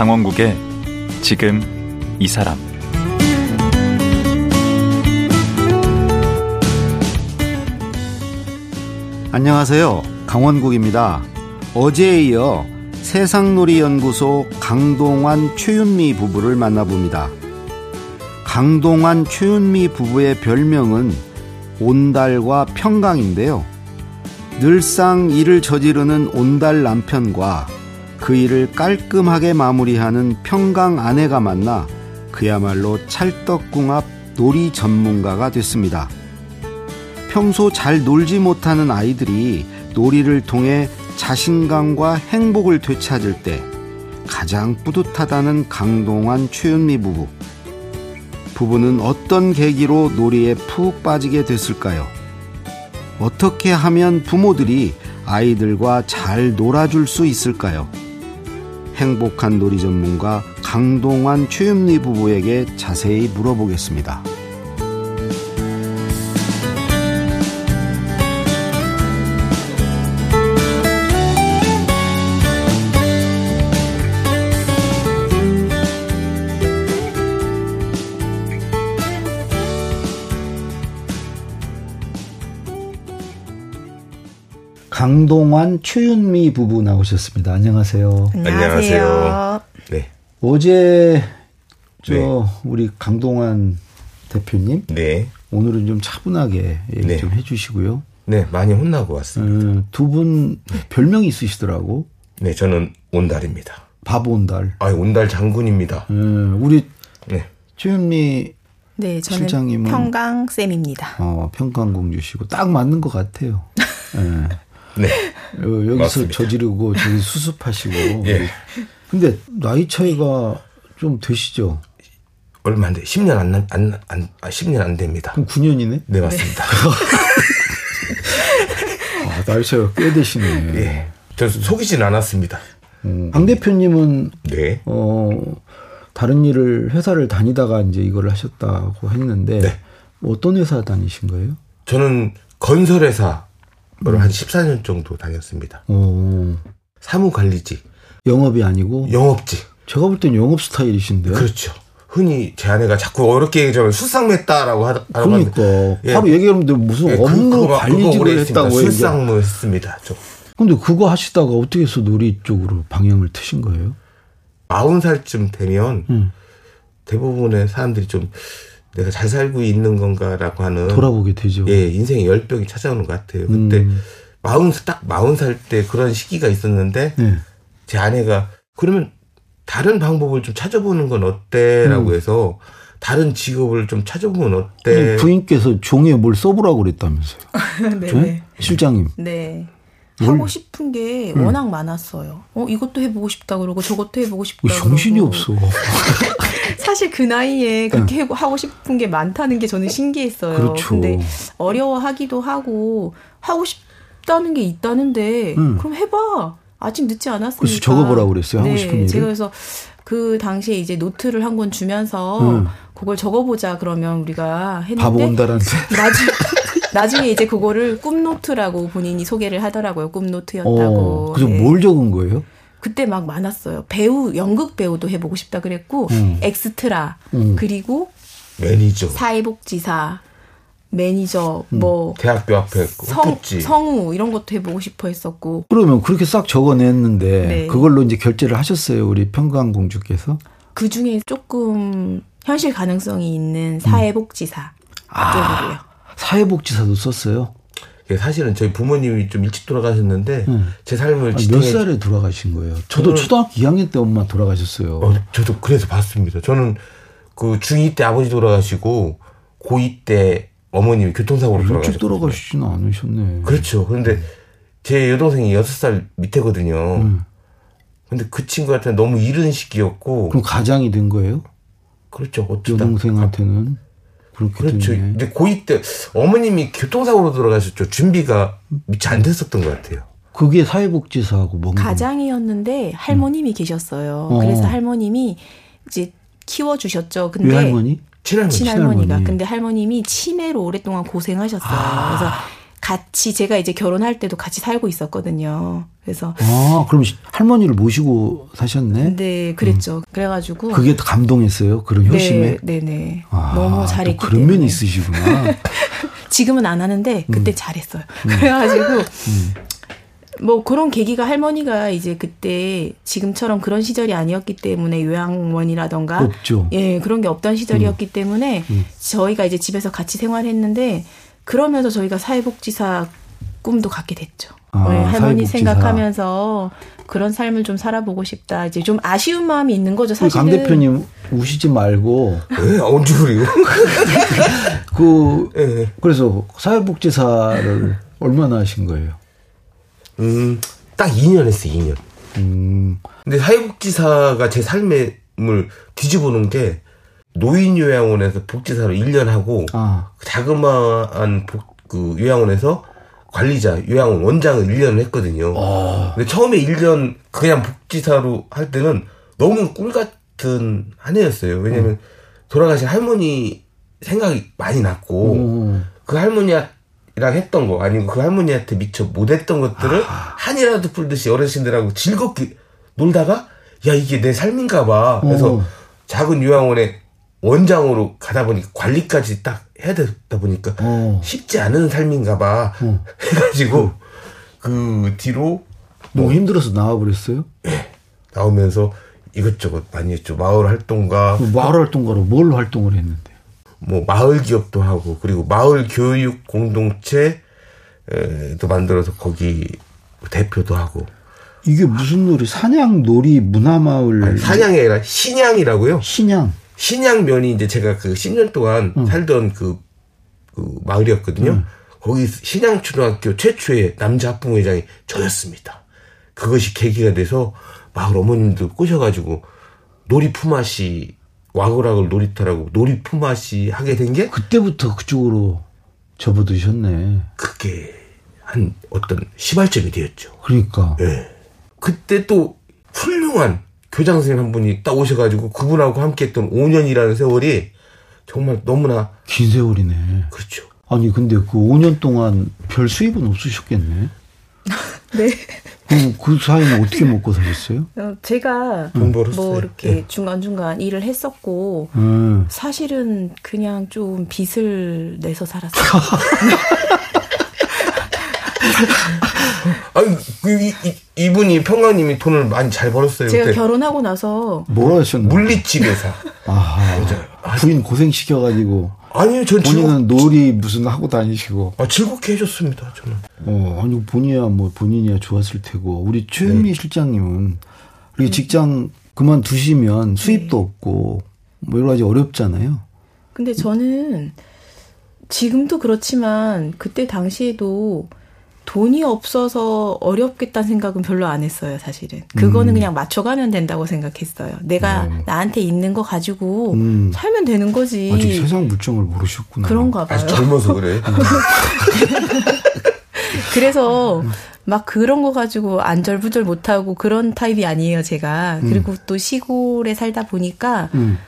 강원국의 지금 이 사람 안녕하세요. 강원국입니다. 어제에 이어 세상놀이연구소 강동환 최윤미 부부를 만나봅니다. 강동환 최윤미 부부의 별명은 온달과 평강인데요. 늘상 일을 저지르는 온달 남편과 그 일을 깔끔하게 마무리하는 평강 아내가 만나 그야말로 찰떡궁합 놀이 전문가가 됐습니다. 평소 잘 놀지 못하는 아이들이 놀이를 통해 자신감과 행복을 되찾을 때 가장 뿌듯하다는 강동환 최윤미 부부. 부부는 어떤 계기로 놀이에 푹 빠지게 됐을까요? 어떻게 하면 부모들이 아이들과 잘 놀아줄 수 있을까요? 행복한 놀이 전문가 강동환 최윤미 부부에게 자세히 물어보겠습니다. 강동환 최윤미 부부 나오셨습니다. 안녕하세요. 안녕하세요. 네. 어제 저 네. 우리 강동환 대표님. 네. 오늘은 좀 차분하게 얘기 네. 좀 해주시고요. 네, 많이 혼나고 왔습니다. 음, 두분 별명이 있으시더라고. 네, 저는 온달입니다. 바보 온달. 아, 온달 장군입니다. 음, 우리 네. 최윤미 네, 저는 실장님은 평강 쌤입니다. 어, 평강 공주시고 딱 맞는 것 같아요. 네. 네. 어, 여기서 맞습니다. 저지르고 저기 수습하시고. 예. 근데 나이 차이가 좀 되시죠? 얼마 안 돼. 10년 안, 안, 안, 아, 10년 안 됩니다. 그럼 9년이네? 네, 맞습니다. 아, 나이 차이가 꽤 되시네. 예. 저 속이진 않았습니다. 음, 강 대표님은, 네. 어, 다른 일을, 회사를 다니다가 이제 이걸 하셨다고 했는데, 네. 뭐 어떤 회사 다니신 거예요? 저는 건설회사 음. 한 14년 정도 다녔습니다. 오. 사무관리직. 영업이 아니고? 영업직. 제가 볼 땐 영업 스타일이신데. 그렇죠. 흔히 제 아내가 자꾸 어렵게 얘기하면 술상무했다라고 하다. 그러니까 예. 바로 얘기하면 무슨 예, 업무 관리직을 했다고 술상무 했습니다. 저. 근데 그거 하시다가 어떻게 해서 놀이 쪽으로 방향을 트신 거예요? 40살쯤 되면 음. 대부분의 사람들이 좀 내가 잘 살고 있는 건가라고 하는 돌아보게 되죠. 예, 인생의 열병이 찾아오는 것 같아요. 그때 음. 마흔 딱 마흔 살 때 그런 시기가 있었는데 네. 제 아내가 그러면 다른 방법을 좀 찾아보는 건 어때라고 음. 해서 다른 직업을 좀 찾아보면 어때? 부인께서 종이에 뭘 써보라고 그랬다면서요? 네. 실장님. 네. 하고 싶은 게 음. 워낙 많았어요. 어 이것도 해보고 싶다 그러고 저것도 해보고 싶다. 그러고. 정신이 없어. 사실 그 나이에 그렇게 응. 하고 싶은 게 많다는 게 저는 신기했어요. 그렇죠. 근데 어려워하기도 하고 하고 싶다는 게 있다는데 응. 그럼 해봐. 아직 늦지 않았으니까. 그래서 적어보라고 그랬어요. 하고 네, 싶은 일. 제가 그래서 그 당시에 이제 노트를 한 권 주면서 응. 그걸 적어보자 그러면 우리가 했는데 바보 온다라는 나중 나중에 이제 그거를 꿈노트라고 본인이 소개를 하더라고요. 꿈노트였다고. 어, 그래서 네. 뭘 적은 거예요? 그때 막 많았어요. 배우 연극 배우도 해보고 싶다 그랬고 음. 엑스트라 음. 그리고 매니저 사회복지사 매니저 음. 뭐 대학교 앞에 성, 성우 이런 것도 해보고 싶어 했었고 그러면 그렇게 싹 적어냈는데 네. 그걸로 이제 결제를 하셨어요 우리 평강 공주께서 그 중에 조금 현실 가능성이 있는 사회복지사 아, 쪽으로요. 사회복지사도 썼어요. 사실은 저희 부모님이 좀 일찍 돌아가셨는데 음. 제 삶을 아니, 몇 살에 돌아가신 거예요? 저도 초등학교 2학년 때 엄마 돌아가셨어요. 어, 저도 그래서 봤습니다. 저는 그 중2 때 아버지 돌아가시고 고2 때 어머님이 교통사고로 돌아가셨어요. 일찍 돌아가시지는 않으셨네. 그렇죠. 그런데 제 여동생이 6살 밑에거든요. 음. 근데 그 친구한테는 너무 이른 시기였고. 그럼 가장이 된 거예요? 그렇죠. 어쩌다. 여동생한테는. 그렇죠. 이제 고2 때 어머님이 교통사고로 돌아가셨죠. 준비가 미처 안 됐었던 것 같아요. 그게 사회복지사하고 뭔가 가장이었는데 할머님이 음. 계셨어요. 어. 그래서 할머님이 이제 키워 주셨죠. 근데 할머니? 친할머니. 친할머니가. 친할머니. 근데 할머님이 치매로 오랫동안 고생하셨어요. 아. 그래서 같이 제가 이제 결혼할 때도 같이 살고 있었거든요. 그래서 아 그럼 할머니를 모시고 사셨네. 네, 그랬죠. 음. 그래가지고 그게 감동했어요. 그런 네, 효심에. 네, 네. 아, 너무 잘했기 그런 때문에. 면이 있으시구나. 지금은 안 하는데 그때 음. 잘했어요. 음. 그래가지고 음. 뭐 그런 계기가 할머니가 이제 그때 지금처럼 그런 시절이 아니었기 때문에 요양원이라던가 없죠. 예 그런 게 없던 시절이었기 음. 때문에 음. 저희가 이제 집에서 같이 생활했는데 그러면서 저희가 사회복지사 꿈도 갖게 됐죠. 아, 네, 할머니 사회복지사. 생각하면서 그런 삶을 좀 살아보고 싶다. 이제 좀 아쉬운 마음이 있는 거죠. 사실은. 강 대표님 우시지 말고. 왜 언제 그래요? 그 네. 그래서 사회복지사를 얼마나 하신 거예요? 음, 딱 2년 했어요. 2년. 음. 근데 사회복지사가 제 삶을 뒤집어 놓은 게 노인 요양원에서 복지사로 1년 하고 아. 자그마한 복, 그 요양원에서 관리자 요양원 원장을 1년을 했거든요. 아. 근데 처음에 1년 그냥 복지사로 할 때는 너무 꿀 같은 한 해였어요. 왜냐면 음. 돌아가신 할머니 생각이 많이 났고 음. 그 할머니랑 했던 거 아니면 그 할머니한테 미처 못했던 것들을 아. 한이라도 풀듯이 어르신들하고 즐겁게 놀다가 야 이게 내 삶인가 봐. 그래서 오. 작은 요양원에 원장으로 가다 보니까 관리까지 딱 해야 되다 보니까 어. 쉽지 않은 삶인가 봐 어. 해가지고 그 뒤로 너무 힘들어서 나와버렸어요? 예. 나오면서 이것저것 많이 했죠. 마을 활동가. 그 마을 활동가로 뭘 활동을 했는데? 뭐 마을 기업도 하고 그리고 마을 교육 공동체도 만들어서 거기 대표도 하고. 이게 무슨 놀이? 사냥 놀이 문화마을. 아니, 사냥이 아니라 신양이라고요. 신양. 신양면이 이제 제가 그 10년 동안 음. 살던 그, 그 마을이었거든요. 음. 거기 신양초등학교 최초의 남자 학부모회장이 저였습니다. 그것이 계기가 돼서 마을 어머님들 꼬셔가지고 놀이 품앗이 와그락을 놀이터라고 놀이 품앗이 하게 된 게 그때부터 그쪽으로 접어드셨네. 그게 한 어떤 시발점이 되었죠. 그러니까. 예. 네. 그때 또 훌륭한 교장 선생님 한 분이 딱 오셔가지고 그분하고 함께 했던 5년이라는 세월이 정말 너무나 긴 세월이네. 그렇죠. 아니 근데 그 5년 동안 별 수입은 없으셨겠네. 네. 그, 그 사이는 어떻게 먹고 사셨어요? 어, 제가 음. 뭐 이렇게 네. 중간중간 일을 했었고 음. 사실은 그냥 좀 빚을 내서 살았어요. 아니 그, 이, 이, 분이 평강님이 돈을 많이 잘 벌었어요. 제가 그때. 결혼하고 나서 뭐 하셨나요? 물리집에서. 아, 부인 고생 시켜가지고. 아니요, 전 본인은 즐겁... 놀이 무슨 하고 다니시고. 아, 즐겁게 해줬습니다, 저는. 어, 아니, 본이야, 뭐, 본인이야 좋았을 테고. 우리 최은미 네. 실장님은, 우리 네. 직장 그만 두시면 수입도 네. 없고, 뭐, 여러 가지 어렵잖아요. 근데 저는 지금도 그렇지만, 그때 당시에도 돈이 없어서 어렵겠다는 생각은 별로 안 했어요, 사실은. 그거는 음. 그냥 맞춰가면 된다고 생각했어요. 내가 음. 나한테 있는 거 가지고 음. 살면 되는 거지. 아직 세상 물정을 모르셨구나. 그런가 봐요. 아직 젊어서 그래. 그래서 막 그런 거 가지고 안절부절 못하고 그런 타입이 아니에요, 제가. 그리고 또 시골에 살다 보니까, 음.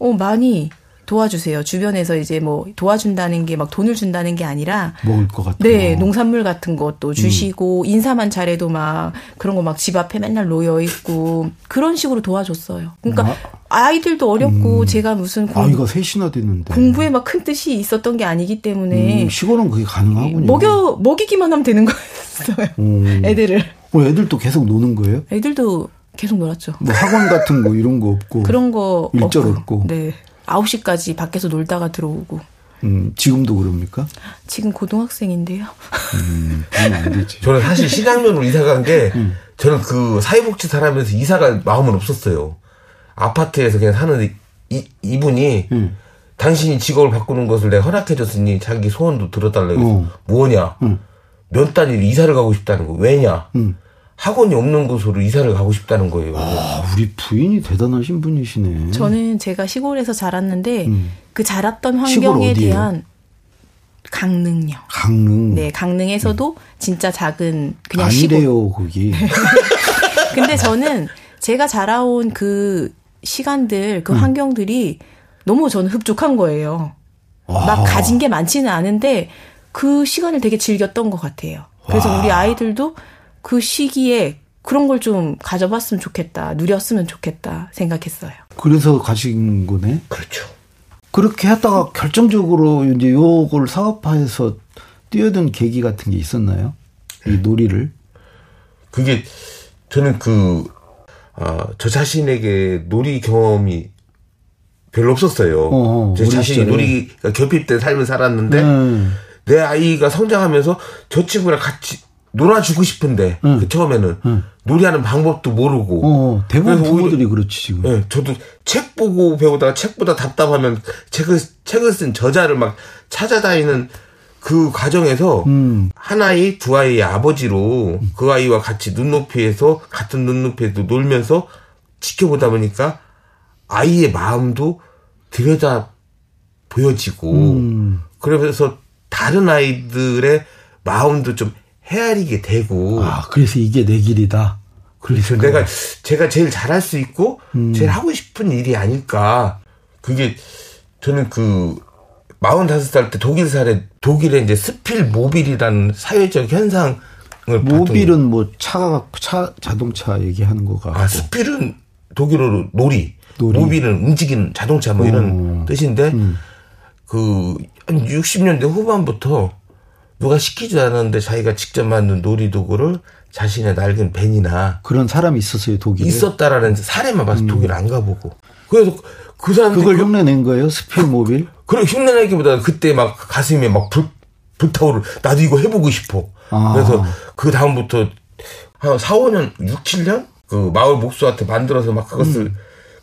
어, 많이 도와주세요. 주변에서 이제 뭐 도와준다는 게 막 돈을 준다는 게 아니라 먹을 것 같은 네, 거. 농산물 같은 것도 주시고 음. 인사만 잘해도 막 그런 거 막 집 앞에 맨날 놓여 있고 그런 식으로 도와줬어요. 그러니까 아, 이들도 어렵고 음. 제가 무슨 공, 아이가 셋이나 됐는데 공부에 막 큰 뜻이 있었던 게 아니기 때문에 음, 시골은 그게 가능하군요. 먹여 먹이기만 하면 되는 거였어요. 음. 애들을. 어, 애들도 계속 노는 거예요? 애들도 계속 놀았죠. 뭐 학원 같은 거 이런 거 없고 그런 거 일절 없고. 없고. 네. 9시까지 밖에서 놀다가 들어오고. 음, 지금도 그럽니까? 지금 고등학생인데요. 음, 안 되지. 저는 사실 신학년으로 이사 간 게, 음. 저는 그 사회복지 사람에서 이사 갈 마음은 없었어요. 아파트에서 그냥 사는 이, 이분이, 음. 당신이 직업을 바꾸는 것을 내가 허락해줬으니 자기 소원도 들어달라고 해서, 어. 뭐냐? 음. 몇 단위로 이사를 가고 싶다는 거. 왜냐? 음. 학원이 없는 곳으로 이사를 가고 싶다는 거예요. 아, 우리 부인이 대단하신 분이시네. 저는 제가 시골에서 자랐는데 음. 그 자랐던 환경에 대한 강릉요. 강릉. 네, 강릉에서도 음. 진짜 작은 그냥 아니래요, 시골. 거기. 근데 저는 제가 자라온 그 시간들, 그 음. 환경들이 너무 저는 흡족한 거예요. 와. 막 가진 게 많지는 않은데 그 시간을 되게 즐겼던 것 같아요. 그래서 와. 우리 아이들도 그 시기에 그런 걸 좀 가져봤으면 좋겠다, 누렸으면 좋겠다 생각했어요. 그래서 가신 거네? 그렇죠. 그렇게 했다가 결정적으로 이제 요걸 사업화해서 뛰어든 계기 같은 게 있었나요? 이 네. 놀이를? 그게 저는 그, 아, 저 자신에게 놀이 경험이 별로 없었어요. 어, 어제 자신이 놀이가 결핍된 삶을 살았는데, 음. 내 아이가 성장하면서 저 친구랑 같이 놀아주고 싶은데 응. 그 처음에는 응. 놀이하는 방법도 모르고 어, 대부분 부모들이 그렇지 지금. 예, 저도 책 보고 배우다가 책보다 답답하면 책을 책을 쓴 저자를 막 찾아다니는 그 과정에서 음. 한 아이 두 아이의 아버지로 음. 그 아이와 같이 눈높이에서 같은 눈높이에서 놀면서 지켜보다 보니까 아이의 마음도 들여다 보여지고 음. 그러면서 다른 아이들의 마음도 좀 헤아리게 되고. 아, 그래서 이게 내 길이다. 그래서 내가 제가 제일 잘할 수 있고 음. 제일 하고 싶은 일이 아닐까. 그게 저는 그 45살 때 독일 살에 독일에 이제 스필 모빌이라는 사회적 현상을 모빌은 뭐 차가 차 자동차 얘기하는 거가 아 스필은 독일어로 놀이, 놀이. 모빌은 움직이는 자동차 뭐 이런 어. 뜻인데 음. 그한 60년대 후반부터 누가 시키지 않았는데 자기가 직접 만든 놀이도구를 자신의 낡은 벤이나 그런 사람이 있었어요 독일에 있었다라는 사례만 봐서 음. 독일 안 가보고 그래서 그 사람 그걸 그, 흉내낸 거예요 스피드 모빌 그래 흉내내기보다 그때 막 가슴에 막 불, 불타오르 나도 이거 해보고 싶어 아. 그래서 그 다음부터 한 4, 5년 6, 7년 그 마을 목수한테 만들어서 막 그것을 음.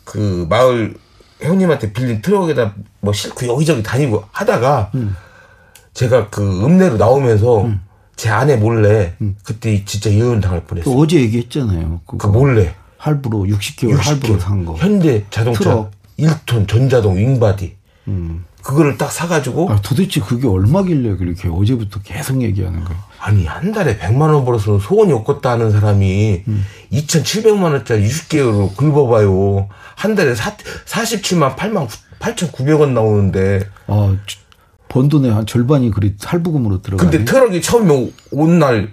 그 마을 형님한테 빌린 트럭에다 뭐 싣고 여기저기 다니고 하다가 음. 제가 그 읍내로 나오면서 음. 제 아내 몰래 음. 그때 진짜 예언 당할 뻔했어요. 어제 얘기했잖아요. 그 몰래 할부로 60개월, 60개월 할부로 산 거. 현대 자동차 트럭. 1톤 전자동 윙바디. 음. 그거를 딱 사가지고. 아, 도대체 그게 얼마길래 그렇게 어제부터 계속 얘기하는 거예요? 아니, 한 달에 100만 원 벌어서 소원이 없겠다 하는 사람이 음. 2,700만 원짜리 60개월로 긁어봐요. 한 달에 4, 47만 8만 8,900원 나오는데. 아, 번 돈의 한 절반이 그리 할부금으로 들어가. 근데 트럭이 처음에 온 날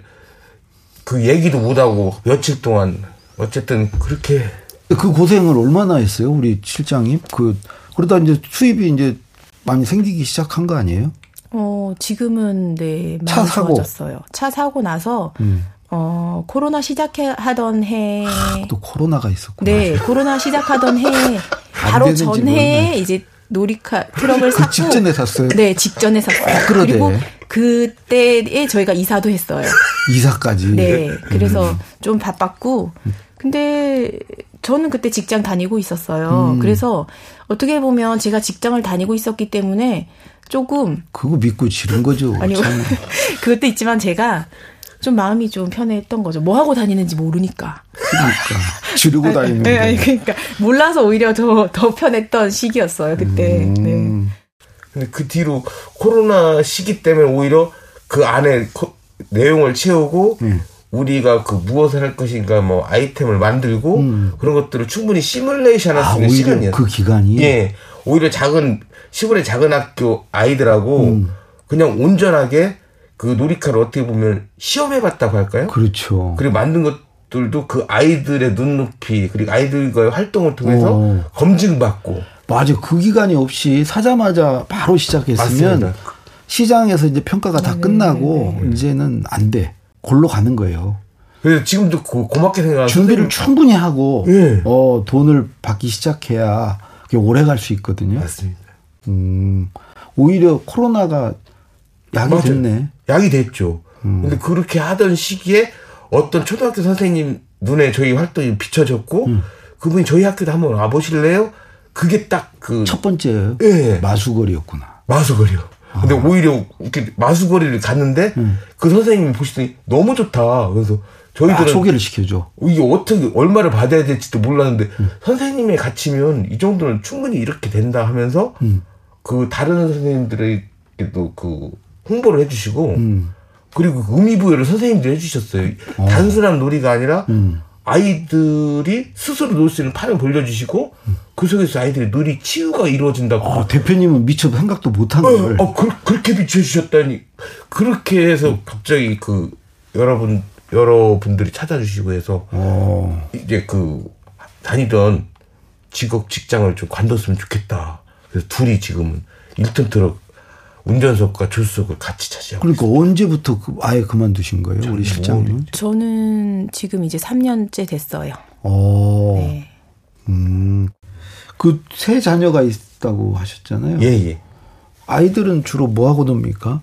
그 얘기도 못하고 며칠 동안 어쨌든 그렇게 그 고생을 얼마나 했어요, 우리 실장님? 그 그러다 이제 수입이 이제 많이 생기기 시작한 거 아니에요? 어 지금은 네 많이 사고. 좋아졌어요. 차 사고 나서 음. 어 코로나 시작하던 해. 아, 또 코로나가 있었구나. 네, 코로나 시작하던 해 바로 전해 이제 놀이카 트럭을 그 샀고 직전에 샀어요. 네, 직전에 샀어요. 아, 그리고 그때에 저희가 이사도 했어요. 이사까지. 네, 그래서 음. 좀 바빴고 근데 저는 그때 직장 다니고 있었어요. 음. 그래서 어떻게 보면 제가 직장을 다니고 있었기 때문에 조금 그거 믿고 지른 거죠. 아니요. 그것도 있지만 제가 좀 마음이 좀 편했던 거죠. 뭐 하고 다니는지 모르니까. 그러니까 지르고 다니는. 네, 아니, 그러니까 몰라서 오히려 더 더 편했던 시기였어요 그때. 음. 네. 근데 그 뒤로 코로나 시기 때문에 오히려 그 안에 코, 내용을 채우고 음. 우리가 그 무엇을 할 것인가 뭐 아이템을 만들고 음. 그런 것들을 충분히 시뮬레이션 할수 아, 있는 시간이었어요. 그 기간이. 예. 오히려 작은 시골의 작은 학교 아이들하고 음. 그냥 온전하게 그 놀이카를 어떻게 보면 시험해봤다고 할까요? 그렇죠. 그리고 만든 것들도 그 아이들의 눈높이 그리고 아이들과의 활동을 통해서 오. 어. 검증받고. 맞아. 그 기간이 없이 사자마자 바로 시작했으면 맞습니다. 시장에서 이제 평가가 다 네, 끝나고 네, 네. 이제는 안 돼. 골로 가는 거예요. 그래서 지금도 고, 맙게 생각하는 준비를 충분히 하고 네. 어 돈을 받기 시작해야 오래 갈 수 있거든요. 맞습니다. 음, 오히려 코로나가 약이 맞아요. 됐네. 약이 됐죠. 음. 근데 그렇게 하던 시기에 어떤 초등학교 선생님 눈에 저희 활동이 비춰졌고 음. 그분이 저희 학교도 한번 와보실래요? 그게 딱 그 첫 번째 예. 마수거리였구나. 마수거리요. 근데 아. 오히려 이렇게 마수거리를 갔는데 음. 그 선생님이 보시더니 너무 좋다. 그래서 저희들은 아, 소개를 시켜줘. 이게 어떻게 얼마를 받아야 될지도 몰랐는데 음. 선생님의 가치면 이 정도는 충분히 이렇게 된다 하면서 음. 그 다른 선생님들에게도 그 홍보를 해주시고 음. 그리고 그 의미 부여를 선생님들이 해주셨어요. 어. 단순한 놀이가 아니라 음. 아이들이 스스로 놀 수 있는 판을 벌려주시고 음. 그 속에서 아이들이 놀이 치유가 이루어진다고. 아, 대표님은 미처 생각도 못한 어, 걸. 어, 그, 그렇게 비춰주셨다니. 그렇게 해서 갑자기 그 여러분 여러분들이 찾아주시고 해서 어. 이제 그 다니던 직업 직장을 좀 관뒀으면 좋겠다. 그래서 둘이 지금은 1톤 트럭 운전석과 조수석을 같이 차지하고 그러니까 있습니다. 언제부터 그 아예 그만두신 거예요, 우리 실장님? 저는 지금 이제 3년째 됐어요. 어. 네. 음. 그 세 자녀가 있다고 하셨잖아요. 예, 예. 아이들은 주로 뭐 하고 놉니까?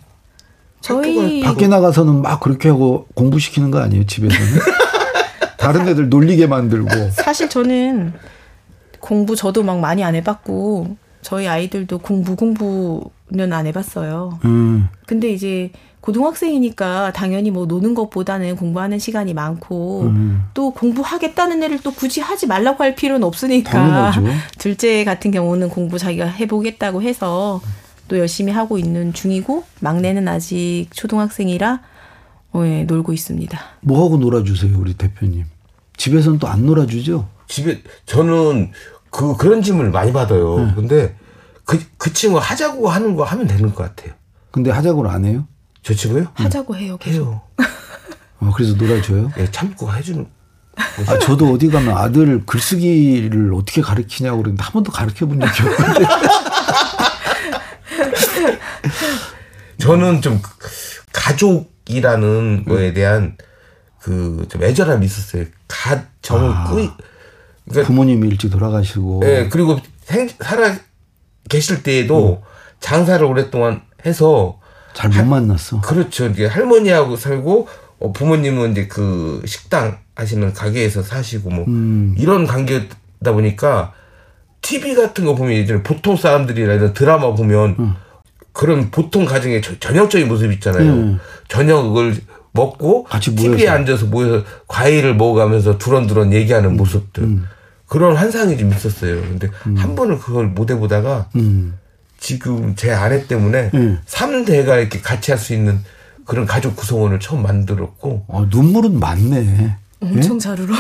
저희 밖에 나가서는 막 그렇게 하고 공부시키는 거 아니에요, 집에서는? 다른 애들 놀리게 만들고. 사실 저는 공부 저도 막 많이 안 해봤고 저희 아이들도 공부 공부 는안 해봤어요. 음. 근데 이제 고등학생이니까 당연히 뭐 노는 것보다는 공부하는 시간이 많고 음. 또 공부하겠다는 애를 또 굳이 하지 말라고 할 필요는 없으니까 당연하죠. 둘째 같은 경우는 공부 자기가 해보겠다고 해서 또 열심히 하고 있는 중이고 막내는 아직 초등학생이라 어, 예, 놀고 있습니다. 뭐 하고 놀아주세요 우리 대표님? 집에서는 또 안 놀아주죠? 집에 저는 그 그런 질문을 많이 받아요. 네. 근데 그, 그 친구 하자고 하는 거 하면 되는 것 같아요. 근데 하자고는 안 해요? 저 친구요? 하자고 해요. 계속. 해요. 어, 그래서 놀아줘요? 예, 참고 해주는. 아, 저도 어디 가면 아들 글쓰기를 어떻게 가르치냐고 그러는데 한 번도 가르쳐 본 적이 없는데. 저는 좀 가족이라는 거에 대한 그 좀 애절함이 있었어요. 가정을 아. 꾸이 그러니까 부모님이 일찍 돌아가시고. 네, 그리고 생, 살아 계실 때에도 음. 장사를 오랫동안 해서 잘못 만났어. 그렇죠. 이제 할머니하고 살고 어, 부모님은 이제 그 식당 하시는 가게에서 사시고 뭐 음. 이런 관계다 보니까 TV 같은 거 보면 예전에 보통 사람들이나 이런 드라마 보면 음. 그런 보통 가정의 전형적인 모습 있잖아요. 음. 저녁을 먹고 같이 TV에 앉아서 모여서 과일을 먹어가면서 두런두런 얘기하는 음. 모습들. 음. 그런 환상이 좀 있었어요. 근데 음. 한 번을 그걸 못 해보다가 음. 지금 제 아내 때문에 음. 3대가 이렇게 같이 할 수 있는 그런 가족 구성원을 처음 만들었고. 아, 눈물은 많네. 엄청 예? 잘 울어요.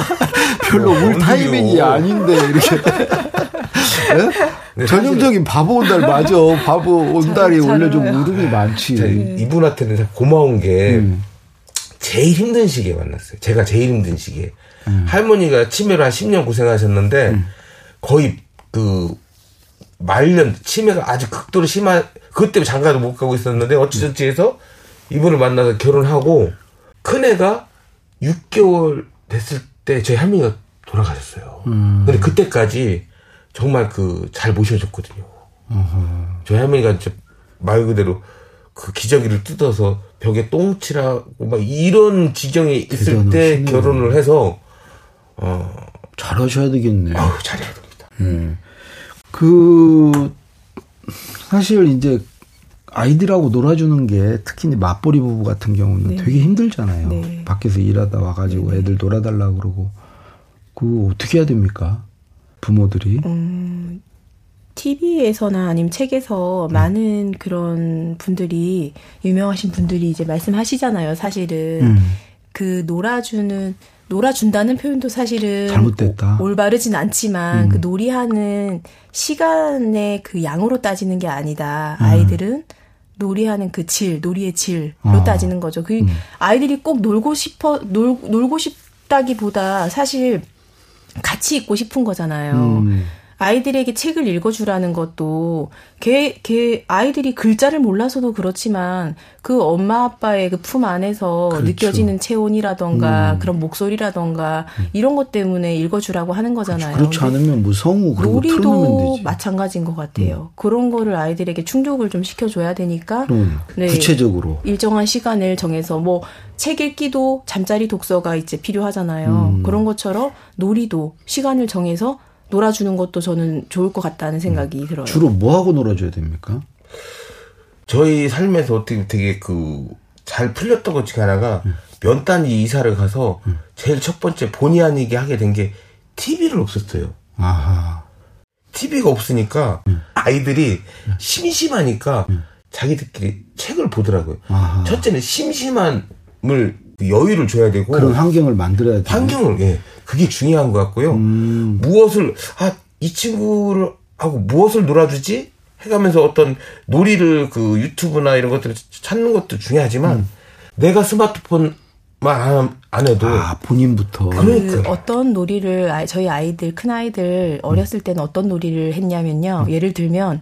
별로 어, 울 타이밍이 아닌데, 이렇게. 네, 전형적인 바보 온달 맞아. 바보 온달이 원래 좀 울음이 많지. 네. 이분한테는 고마운 게 음. 제일 힘든 시기에 만났어요. 제가 제일 힘든 시기에. 음. 할머니가 치매로 한 10년 고생하셨는데 음. 거의 그 말년 치매가 아주 극도로 심한 그때 장가도 못 가고 있었는데 어찌저찌 해서 이분을 만나서 결혼하고 큰애가 6개월 됐을 때 저희 할머니가 돌아가셨어요. 음. 근데 그때까지 정말 그 잘 모셔줬거든요. 음. 저희 할머니가 이제 말 그대로 그 기저귀를 뜯어서 벽에 똥칠하고 막 이런 지경에 있을 때 결혼을 해서 어. 잘하셔야 되겠네. 아우, 잘해야 됩니다. 음. 그, 사실 이제 아이들하고 놀아주는 게 특히 이제 맞벌이 부부 같은 경우는 네. 되게 힘들잖아요. 네. 밖에서 일하다 와가지고 네. 애들 놀아달라 그러고. 그 어떻게 해야 됩니까? 부모들이? 음, TV에서나 아니면 책에서 음. 많은 그런 분들이 유명하신 분들이 이제 말씀하시잖아요. 사실은 음. 그 놀아주는 놀아준다는 표현도 사실은 잘못됐다. 올바르진 않지만 음. 그 놀이하는 시간의 그 양으로 따지는 게 아니다. 음. 아이들은 놀이하는 그 질, 놀이의 질로 어. 따지는 거죠. 그 음. 아이들이 꼭 놀고 싶어 놀, 놀고 싶다기보다 사실 같이 있고 싶은 거잖아요. 음. 아이들에게 책을 읽어주라는 것도 걔, 걔 아이들이 글자를 몰라서도 그렇지만 그 엄마 아빠의 그 품 안에서 그렇죠. 느껴지는 체온이라던가 음. 그런 목소리라던가 음. 이런 것 때문에 읽어주라고 하는 그렇죠. 거잖아요. 그렇지 않으면 뭐 성우 그런 놀이도 마찬가지인 것 같아요. 음. 그런 거를 아이들에게 충족을 좀 시켜줘야 되니까 네, 구체적으로 일정한 시간을 정해서 뭐 책 읽기도 잠자리 독서가 이제 필요하잖아요. 음. 그런 것처럼 놀이도 시간을 정해서 놀아주는 것도 저는 좋을 것 같다는 생각이 음. 들어요. 주로 뭐 하고 놀아줘야 됩니까? 저희 삶에서 어떻게 되게 그 잘 풀렸던 것 중에 하나가 음. 면단위 이사를 가서 음. 제일 첫 번째 본의 아니게 하게 된 게 TV를 없었어요. 아하. TV가 없으니까 음. 아이들이 음. 심심하니까 음. 자기들끼리 책을 보더라고요. 아하. 첫째는 심심함을 그 여유를 줘야 되고 그런 환경을 만들어야 돼. 환경을 예. 그게 중요한 것 같고요. 음. 무엇을 아 이 친구를 하고 무엇을 놀아주지 해가면서 어떤 놀이를 그 유튜브나 이런 것들을 찾는 것도 중요하지만 음. 내가 스마트폰 안, 안 해도 아 본인부터 그 어떤 놀이를 저희 아이들 큰 아이들 어렸을 때는 어떤 놀이를 했냐면요 음. 예를 들면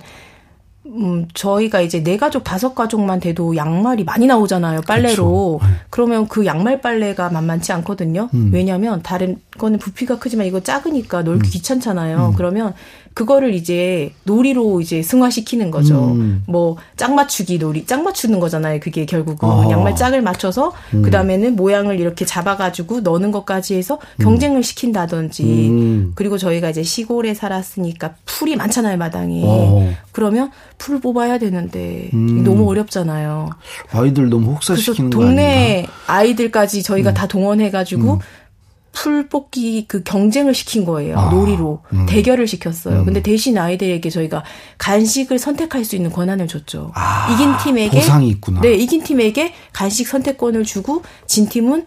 음, 저희가 이제 네 가족, 다섯 가족만 돼도 양말이 많이 나오잖아요, 빨래로. 그렇죠. 그러면 그 양말 빨래가 만만치 않거든요. 음. 왜냐면 다른 거는 부피가 크지만 이거 작으니까 놀기 음. 귀찮잖아요. 음. 그러면 그거를 이제 놀이로 이제 승화시키는 거죠. 음. 뭐, 짝 맞추기 놀이, 짝 맞추는 거잖아요. 그게 결국은. 아. 양말 짝을 맞춰서, 음. 그 다음에는 모양을 이렇게 잡아가지고 넣는 것까지 해서 음. 경쟁을 시킨다든지, 음. 그리고 저희가 이제 시골에 살았으니까 풀이 많잖아요, 마당에. 어. 그러면 풀 뽑아야 되는데, 음. 너무 어렵잖아요. 아이들 너무 혹사시키는 거 동네 아이들까지 저희가 음. 다 동원해가지고, 풀 뽑기 그 경쟁을 시킨 거예요. 아, 놀이로 음. 대결을 시켰어요. 음. 근데 대신 아이들에게 저희가 간식을 선택할 수 있는 권한을 줬죠. 아, 이긴 팀에게 보상이 있구나. 네, 이긴 팀에게 간식 선택권을 주고 진 팀은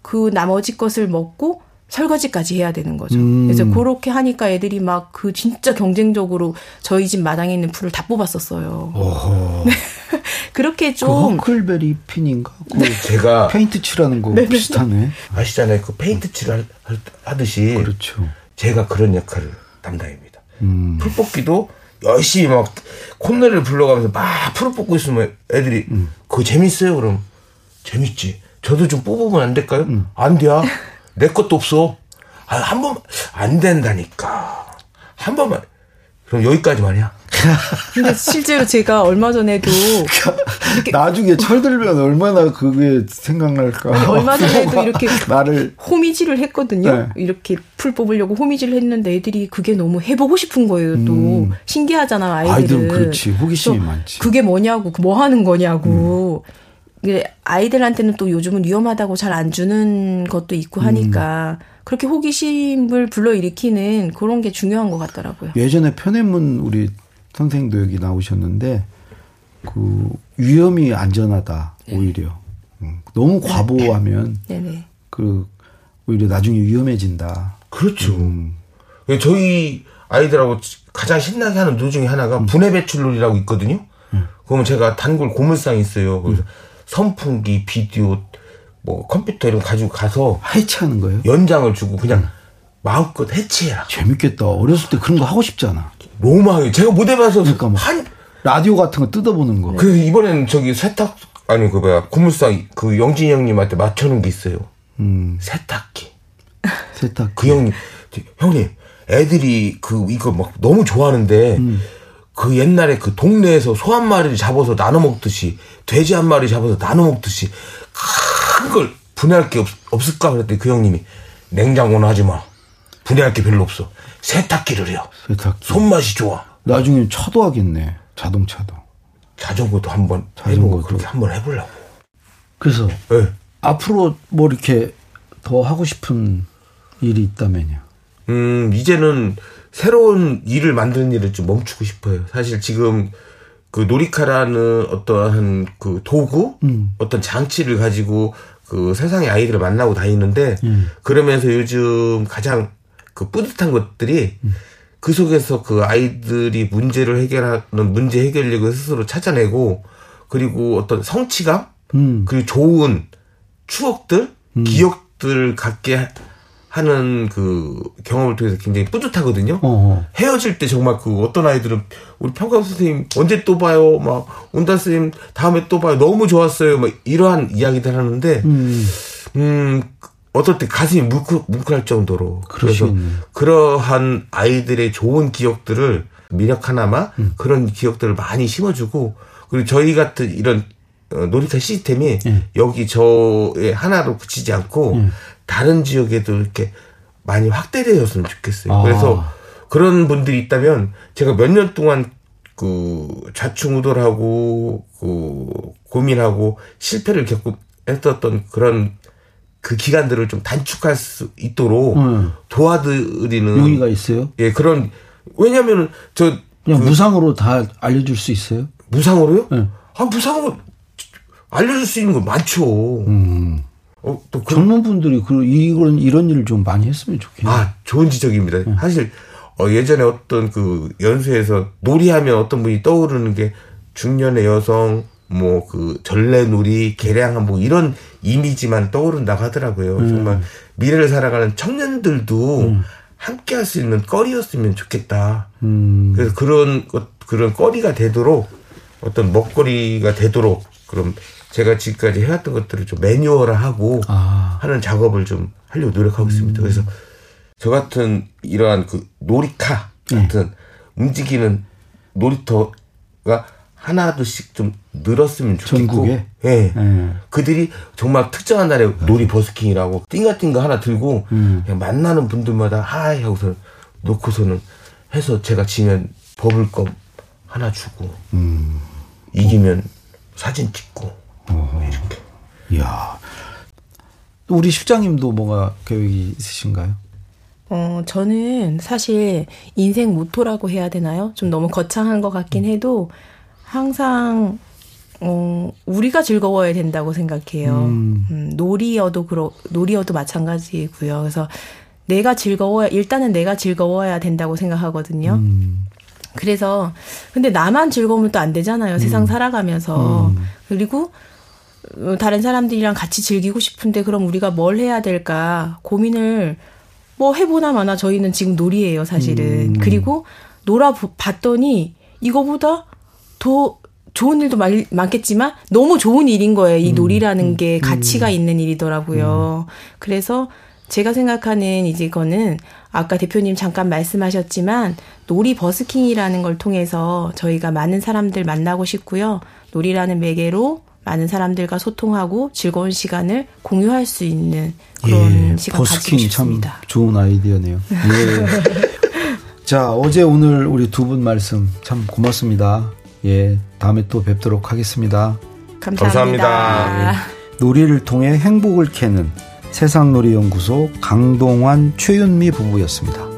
그 나머지 것을 먹고 설거지까지 해야 되는 거죠. 음. 그래서 그렇게 하니까 애들이 막 그 진짜 경쟁적으로 저희 집 마당에 있는 풀을 다 뽑았었어요. 네. 그렇게 좀. 그 허클베리 핀인가? 그 네. 제가. 페인트 칠하는 거 네네. 비슷하네. 아시잖아요. 그 페인트 칠 하듯이. 그렇죠. 제가 그런 역할을 담당입니다. 음. 풀 뽑기도 열심히 막 콧노래를 불러가면서 막 풀을 뽑고 있으면 애들이 음. 그거 재밌어요? 그럼 재밌지. 저도 좀 뽑으면 안 될까요? 음. 안 돼야. 내 것도 없어. 아, 한 번, 안 된다니까. 한 번만. 그럼 여기까지만이야. 근데 실제로 제가 얼마 전에도 나중에 철들면 얼마나 그게 생각날까. 얼마 전에도 이렇게 나를 호미질을 했거든요. 네. 이렇게 풀 뽑으려고 호미질을 했는데 애들이 그게 너무 해보고 싶은 거예요. 또 음. 신기하잖아 아이들은. 아이들은 그렇지 호기심이 많지. 그게 뭐냐고, 뭐 하는 거냐고. 음. 아이들한테는 또 요즘은 위험하다고 잘 안 주는 것도 있고 하니까 음. 그렇게 호기심을 불러일으키는 그런 게 중요한 것 같더라고요. 예전에 편의문 우리 선생님도 여기 나오셨는데 그 위험이 안전하다 네. 오히려 음. 너무 과보하면 네네. 그 오히려 나중에 위험해진다. 그렇죠. 음. 예, 저희 아이들하고 가장 신나게 하는 노 중에 하나가 음. 분해 배출놀이라고 있거든요. 음. 그러면 제가 단골 고물상이 있어요. 그래서 음. 선풍기, 비디오, 뭐 컴퓨터 이런 거 가지고 가서 해체하는 거예요? 연장을 주고 그냥 음. 마음껏 해체해라. 재밌겠다. 어렸을 때 그런 거 하고 싶잖아. 로망이 제가 못 해봐서 그러니까 뭐 한 라디오 같은 거 뜯어보는 거. 그 이번에는 저기 세탁 아니 그 뭐야 고물상 그 영진이 형님한테 맞춰놓은 게 있어요. 음. 세탁기. 세탁기. 그 형님 형님 애들이 그 이거 막 너무 좋아하는데. 음. 그 옛날에 그 동네에서 소 한 마리를 잡아서 나눠 먹듯이 돼지 한 마리 잡아서 나눠 먹듯이 큰 걸 분해할 게 없, 없을까 그랬더니 그 형님이 냉장고는 하지 마. 분해할 게 별로 없어. 세탁기를 해요. 세탁기. 손맛이 좋아. 나중에 차도 하겠네. 자동차도. 자전거도 한번 자전거 그렇게 한번 해보려고. 그래서 네. 앞으로 뭐 이렇게 더 하고 싶은 일이 있다면요. 음 이제는 새로운 일을 만드는 일을 좀 멈추고 싶어요. 사실 지금 그 놀이카라는 어떠한 그 도구, 음. 어떤 장치를 가지고 그 세상의 아이들을 만나고 다니는데 음. 그러면서 요즘 가장 그 뿌듯한 것들이 음. 그 속에서 그 아이들이 문제를 해결하는 문제 해결력을 스스로 찾아내고 그리고 어떤 성취감 음. 그리고 좋은 추억들, 음. 기억들을 갖게 하는 그 경험을 통해서 굉장히 뿌듯하거든요. 어허. 헤어질 때 정말 그 어떤 아이들은 우리 평가 선생님 언제 또 봐요? 막 온다 선생님 다음에 또 봐요. 너무 좋았어요. 막 이러한 이야기들 하는데 음, 음 어떨 때 가슴이 뭉클, 뭉클할 정도로 그래서 그러한 아이들의 좋은 기억들을 미력 하나마 음. 그런 기억들을 많이 심어주고 그리고 저희 같은 이런 어, 놀이터 시스템이 예. 여기 저의 하나로 그치지 않고 예. 다른 지역에도 이렇게 많이 확대되었으면 좋겠어요. 아. 그래서 그런 분들이 있다면 제가 몇 년 동안 그 좌충우돌하고 그 고민하고 실패를 겪고 했었던 그런 그 기간들을 좀 단축할 수 있도록 음. 도와드리는 용의가 있어요. 예, 그런 왜냐면은 저 그냥 그 무상으로 다 알려줄 수 있어요? 무상으로요? 네. 아 무상으로 알려줄 수 있는 거 많죠. 음. 어, 또 그, 젊은 분들이 그 이런 이런 일을 좀 많이 했으면 좋겠네요. 아, 좋은 지적입니다. 네. 사실 어, 예전에 어떤 그 연수에서 놀이하면 어떤 분이 떠오르는 게 중년의 여성, 뭐 그 전래놀이, 개량한복 이런 이미지만 떠오른다고 하더라고요. 음. 정말 미래를 살아가는 청년들도 음. 함께 할 수 있는 거리였으면 좋겠다. 음. 그래서 그런 것, 그런 거리가 되도록 어떤 먹거리가 되도록 그럼 제가 지금까지 해왔던 것들을 좀 매뉴얼화하고 아. 하는 작업을 좀 하려고 노력하고 있습니다. 음. 그래서 저 같은 이러한 그 놀이카 같은 네. 움직이는 놀이터가 하나둘씩 좀 늘었으면 좋겠고, 전국에? 예. 네. 그들이 정말 특정한 날에 놀이 버스킹이라고 띵가띵가 하나 들고 음. 그냥 만나는 분들마다 하이 하고서 놓고서는 해서 제가 지면 버블껌 하나 주고 음. 이기면 사진 찍고 어허. 이렇게. 이야. 우리 실장님도 뭔가 계획이 있으신가요? 어, 저는 사실 인생 모토라고 해야 되나요? 좀 너무 거창한 것 같긴 해도 항상 어, 우리가 즐거워야 된다고 생각해요. 음. 음, 놀이여도 그러, 놀이여도 마찬가지고요. 그래서 내가 즐거워야, 일단은 내가 즐거워야 된다고 생각하거든요. 음. 그래서, 근데 나만 즐거우면 또 안 되잖아요. 음. 세상 살아가면서. 음. 그리고, 어, 다른 사람들이랑 같이 즐기고 싶은데, 그럼 우리가 뭘 해야 될까 고민을 뭐 해보나 마나 저희는 지금 놀이예요, 사실은. 음. 그리고 놀아 봤더니, 이거보다 더 좋은 일도 많, 많겠지만 너무 좋은 일인 거예요. 이 음, 놀이라는 음, 게 가치가 음. 있는 일이더라고요. 음. 그래서 제가 생각하는 이제 이거는 아까 대표님 잠깐 말씀하셨지만 놀이 버스킹이라는 걸 통해서 저희가 많은 사람들 만나고 싶고요. 놀이라는 매개로 많은 사람들과 소통하고 즐거운 시간을 공유할 수 있는 그런 예, 시간 가지고 싶습니다. 참 좋은 아이디어네요. 예. 자, 어제 오늘 우리 두 분 말씀 참 고맙습니다. 예, 다음에 또 뵙도록 하겠습니다. 감사합니다. 감사합니다. 네. 놀이를 통해 행복을 캐는 세상놀이연구소 강동환 최윤미 부부였습니다.